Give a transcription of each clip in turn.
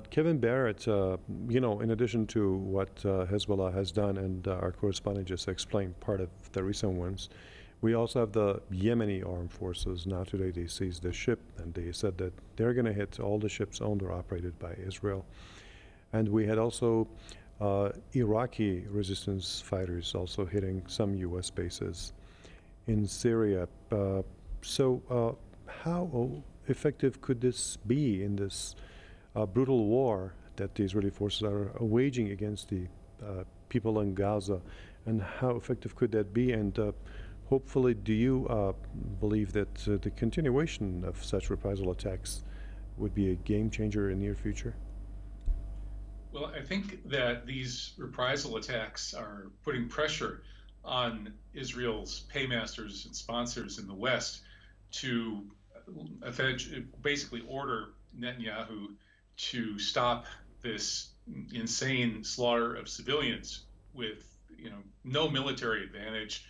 Kevin Barrett, uh, you know, in addition to what uh, Hezbollah has done, and uh, our correspondent just explained part of the recent ones, we also have the Yemeni armed forces. Now, today they seized the ship, and they said that they're going to hit all the ships owned or operated by Israel. And we had also uh, Iraqi resistance fighters also hitting some U.S. bases in Syria. Uh, so, uh, how effective could this be in this uh, brutal war that the Israeli forces are waging against the uh, people in Gaza? And how effective could that be? And uh, hopefully, do you believe that the continuation of such reprisal attacks would be a game changer in the near future? Well, I think that these reprisal attacks are putting pressure on Israel's paymasters and sponsors in the West to basically order Netanyahu to stop this insane slaughter of civilians with you know no military advantage.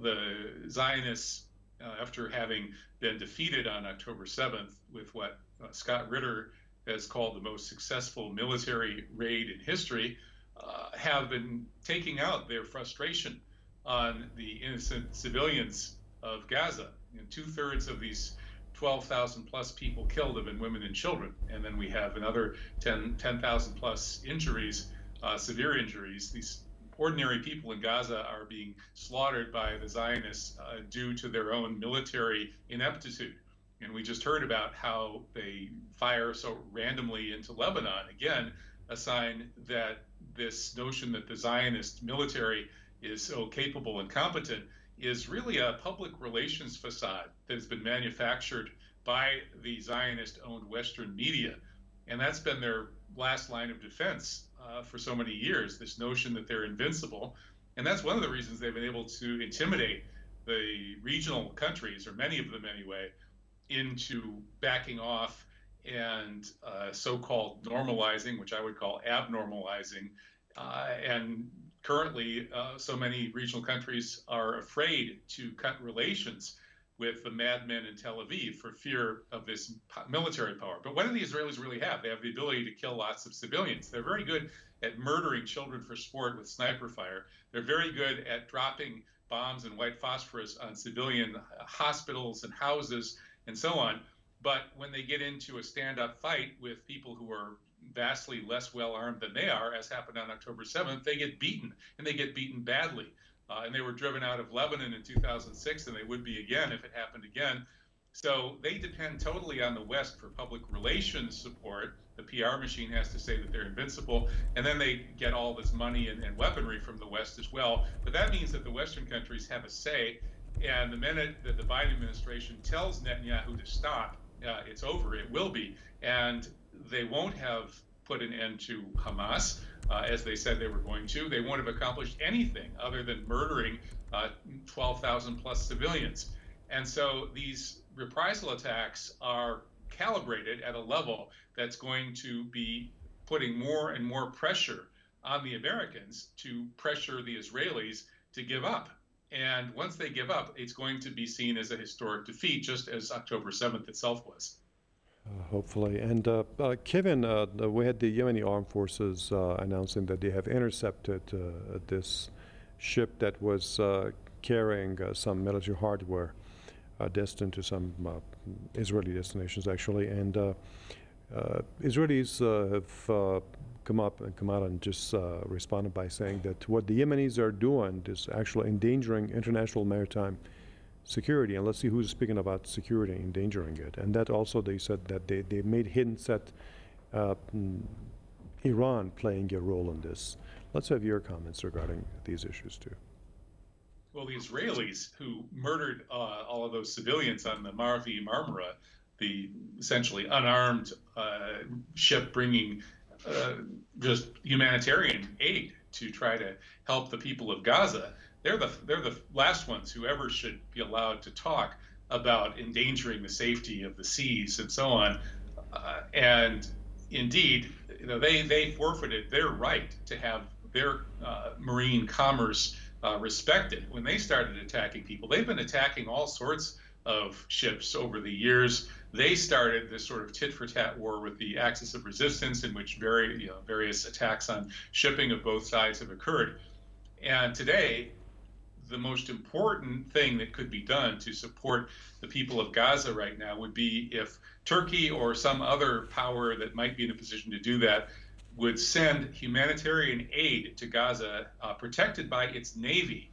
The Zionists, uh, after having been defeated on October 7th with what uh, Scott Ritter has called the most successful military raid in history, uh, have been taking out their frustration on the innocent civilians of Gaza. Know, two thirds of these 12,000 plus people killed have been women and children. And then we have another 10,000 10, plus injuries, uh, severe injuries. These ordinary people in Gaza are being slaughtered by the Zionists uh, due to their own military ineptitude. And we just heard about how they fire so randomly into Lebanon. Again, a sign that this notion that the Zionist military is so capable and competent is really a public relations facade that has been manufactured by the Zionist owned Western media. And that's been their last line of defense uh, for so many years this notion that they're invincible. And that's one of the reasons they've been able to intimidate the regional countries, or many of them anyway, into backing off and uh, so called normalizing, which I would call abnormalizing, uh, and currently, uh, so many regional countries are afraid to cut relations with the madmen in Tel Aviv for fear of this military power. But what do the Israelis really have? They have the ability to kill lots of civilians. They're very good at murdering children for sport with sniper fire. They're very good at dropping bombs and white phosphorus on civilian hospitals and houses and so on. But when they get into a stand up fight with people who are vastly less well armed than they are, as happened on October 7th, they get beaten, and they get beaten badly. Uh, and they were driven out of Lebanon in 2006, and they would be again if it happened again. So they depend totally on the West for public relations support. The PR machine has to say that they're invincible, and then they get all this money and, and weaponry from the West as well. But that means that the Western countries have a say, and the minute that the Biden administration tells Netanyahu to stop, uh, it's over. It will be. And they won't have put an end to Hamas, uh, as they said they were going to. They won't have accomplished anything other than murdering uh, 12,000 plus civilians. And so these reprisal attacks are calibrated at a level that's going to be putting more and more pressure on the Americans to pressure the Israelis to give up. And once they give up, it's going to be seen as a historic defeat, just as October 7th itself was. Uh, hopefully. And uh, uh, Kevin, uh, we had the Yemeni armed forces uh, announcing that they have intercepted this ship that was carrying some military hardware destined to some Israeli destinations, actually. And Israelis have come up and come out and just responded by saying that what the Yemenis are doing is actually endangering international maritime security, and let's see who's speaking about security endangering it. And that also, they said that they, they made hints at uh, mm, Iran playing a role in this. Let's have your comments regarding these issues too. Well, the Israelis who murdered uh, all of those civilians on the Mavi Marmara, the essentially unarmed uh, ship bringing uh, just humanitarian aid to try to help the people of Gaza, they're the they're the last ones who ever should be allowed to talk about endangering the safety of the seas and so on. Uh, and indeed, you know, they they forfeited their right to have their uh, marine commerce uh, respected when they started attacking people. They've been attacking all sorts of ships over the years. They started this sort of tit for tat war with the Axis of Resistance, in which very, you know, various attacks on shipping of both sides have occurred. And today, the most important thing that could be done to support the people of Gaza right now would be if Turkey or some other power that might be in a position to do that would send humanitarian aid to Gaza, uh, protected by its navy,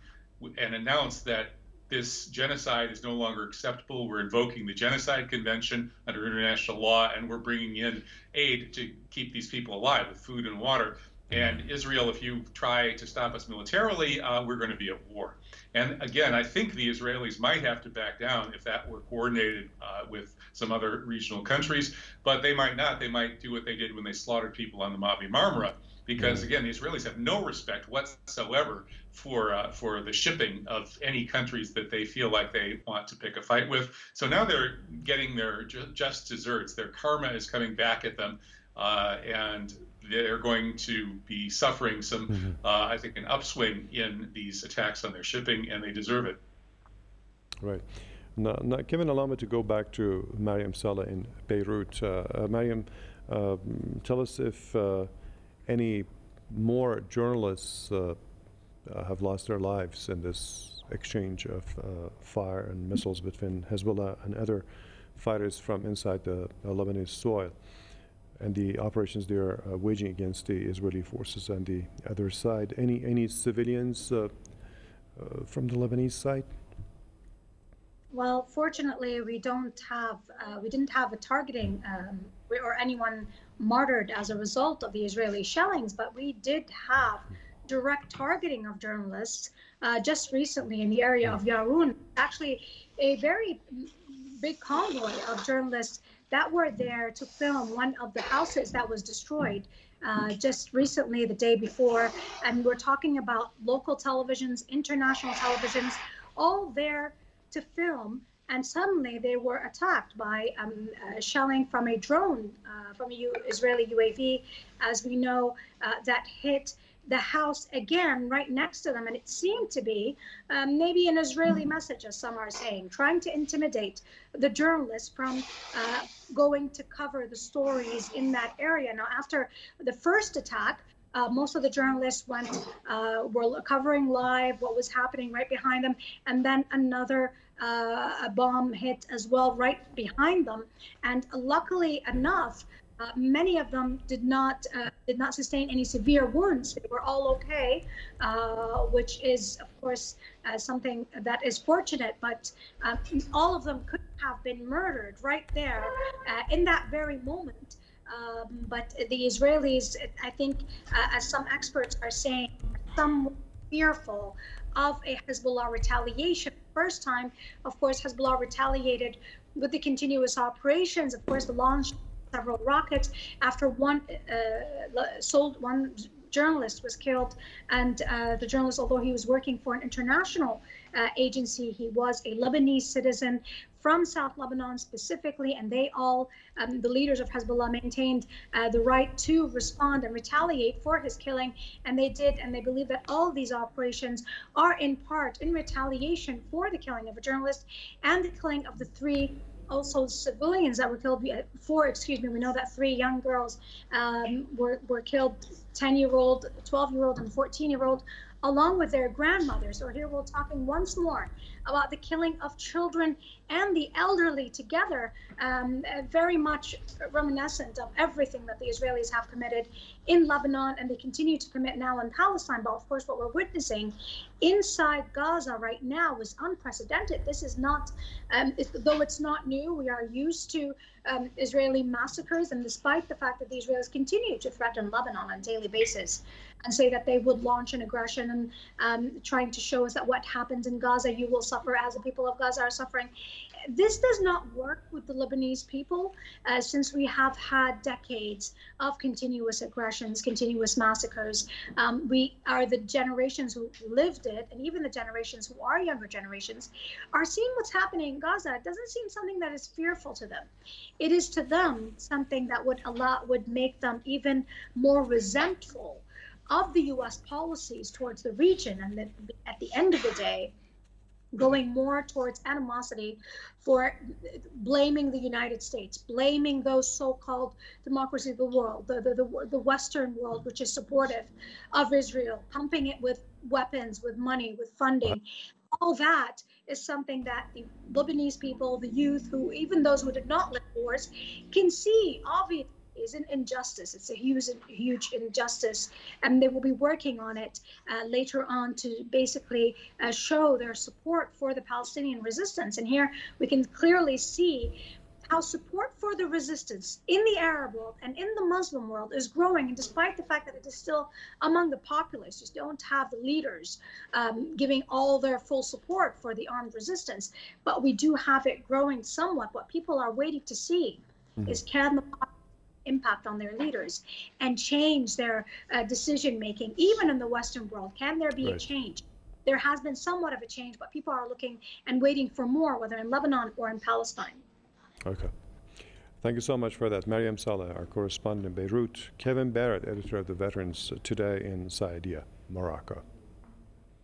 and announce that this genocide is no longer acceptable. We're invoking the Genocide Convention under international law, and we're bringing in aid to keep these people alive with food and water. And Israel, if you try to stop us militarily, uh, we're going to be at war. And again, I think the Israelis might have to back down if that were coordinated uh, with some other regional countries, but they might not. They might do what they did when they slaughtered people on the Mavi Marmara, because again, the Israelis have no respect whatsoever for uh, for the shipping of any countries that they feel like they want to pick a fight with. So now they're getting their just desserts. Their karma is coming back at them, uh, and they're going to be suffering some, mm-hmm. uh, I think, an upswing in these attacks on their shipping, and they deserve it. Right. Now, now Kevin, allow me to go back to Mariam Saleh in Beirut. Uh, uh, Mariam, um, tell us if uh, any more journalists uh, have lost their lives in this exchange of fire and missiles between Hezbollah and other fighters from inside the Lebanese soil and the operations they are uh, waging against the Israeli forces on the other side. Any any civilians uh, uh, from the Lebanese side? Well, fortunately, we don't have uh, we didn't have a targeting um, or anyone martyred as a result of the Israeli shellings, but we did have direct targeting of journalists uh, just recently in the area of Yarun. Actually, a very big convoy of journalists that were there to film one of the houses that was destroyed uh, just recently, the day before. And we're talking about local televisions, international televisions, all there to film. And suddenly they were attacked by um, uh, shelling from a drone, uh, from a U- Israeli UAV, as we know, uh, that hit the house again right next to them. And it seemed to be um, maybe an Israeli message, as some are saying, trying to intimidate the journalists from uh, going to cover the stories in that area. Now, after the first attack, uh, most of the journalists went uh, were covering live what was happening right behind them, and then another uh, a bomb hit as well right behind them. And luckily enough, uh, many of them did not uh, did not sustain any severe wounds. They were all okay, uh, which is of course uh, something that is fortunate. But uh, all of them could have been murdered right there uh, in that very moment. Um, but the Israelis, I think, as some experts are saying, some fearful of a Hezbollah retaliation. First time, of course, Hezbollah retaliated with the continuous operations. Of course, the launch several rockets. After one uh, sold one journalist was killed and uh, the journalist although he was working for an international uh, agency he was a lebanese citizen from south lebanon specifically and they all um, the leaders of hezbollah maintained uh, the right to respond and retaliate for his killing and they did and they believe that all these operations are in part in retaliation for the killing of a journalist and the killing of the three also civilians that were killed. Four, excuse me. We know that three young girls um, were were killed. Ten year old, twelve year old, and fourteen year old along with their grandmothers. So here we're talking once more about the killing of children and the elderly together, um, uh, very much reminiscent of everything that the Israelis have committed in Lebanon and they continue to commit now in Palestine. But of course, what we're witnessing inside Gaza right now is unprecedented. This is not, um, though it's not new, we are used to um, Israeli massacres, and despite the fact that the Israelis continue to threaten Lebanon on a daily basis and say that they would launch an aggression and um, trying to show us that what happens in Gaza, you will suffer as the people of Gaza are suffering this does not work with the Lebanese people uh, since we have had decades of continuous aggressions, continuous massacres. Um, we are the generations who lived it, and even the generations who are younger generations are seeing what's happening in Gaza. It doesn't seem something that is fearful to them. It is to them something that would allow would make them even more resentful of the U.S. policies towards the region, and that at the end of the day going more towards animosity for blaming the United States, blaming those so-called democracies of the world, the, the, the, the Western world, which is supportive of Israel, pumping it with weapons, with money, with funding. All that is something that the Lebanese people, the youth, who even those who did not live wars, can see obviously is an injustice. It's a huge, huge injustice, and they will be working on it uh, later on to basically uh, show their support for the Palestinian resistance. And here we can clearly see how support for the resistance in the Arab world and in the Muslim world is growing, and despite the fact that it is still among the populace, just don't have the leaders um, giving all their full support for the armed resistance, but we do have it growing somewhat. What people are waiting to see mm-hmm. is can the impact on their leaders and change their uh, decision making, even in the Western world? Can there be right. a change? There has been somewhat of a change, but people are looking and waiting for more, whether in Lebanon or in Palestine. Okay. Thank you so much for that. Mariam Saleh, our correspondent in Beirut. Kevin Barrett, editor of the Veterans Today in Saidia, Morocco.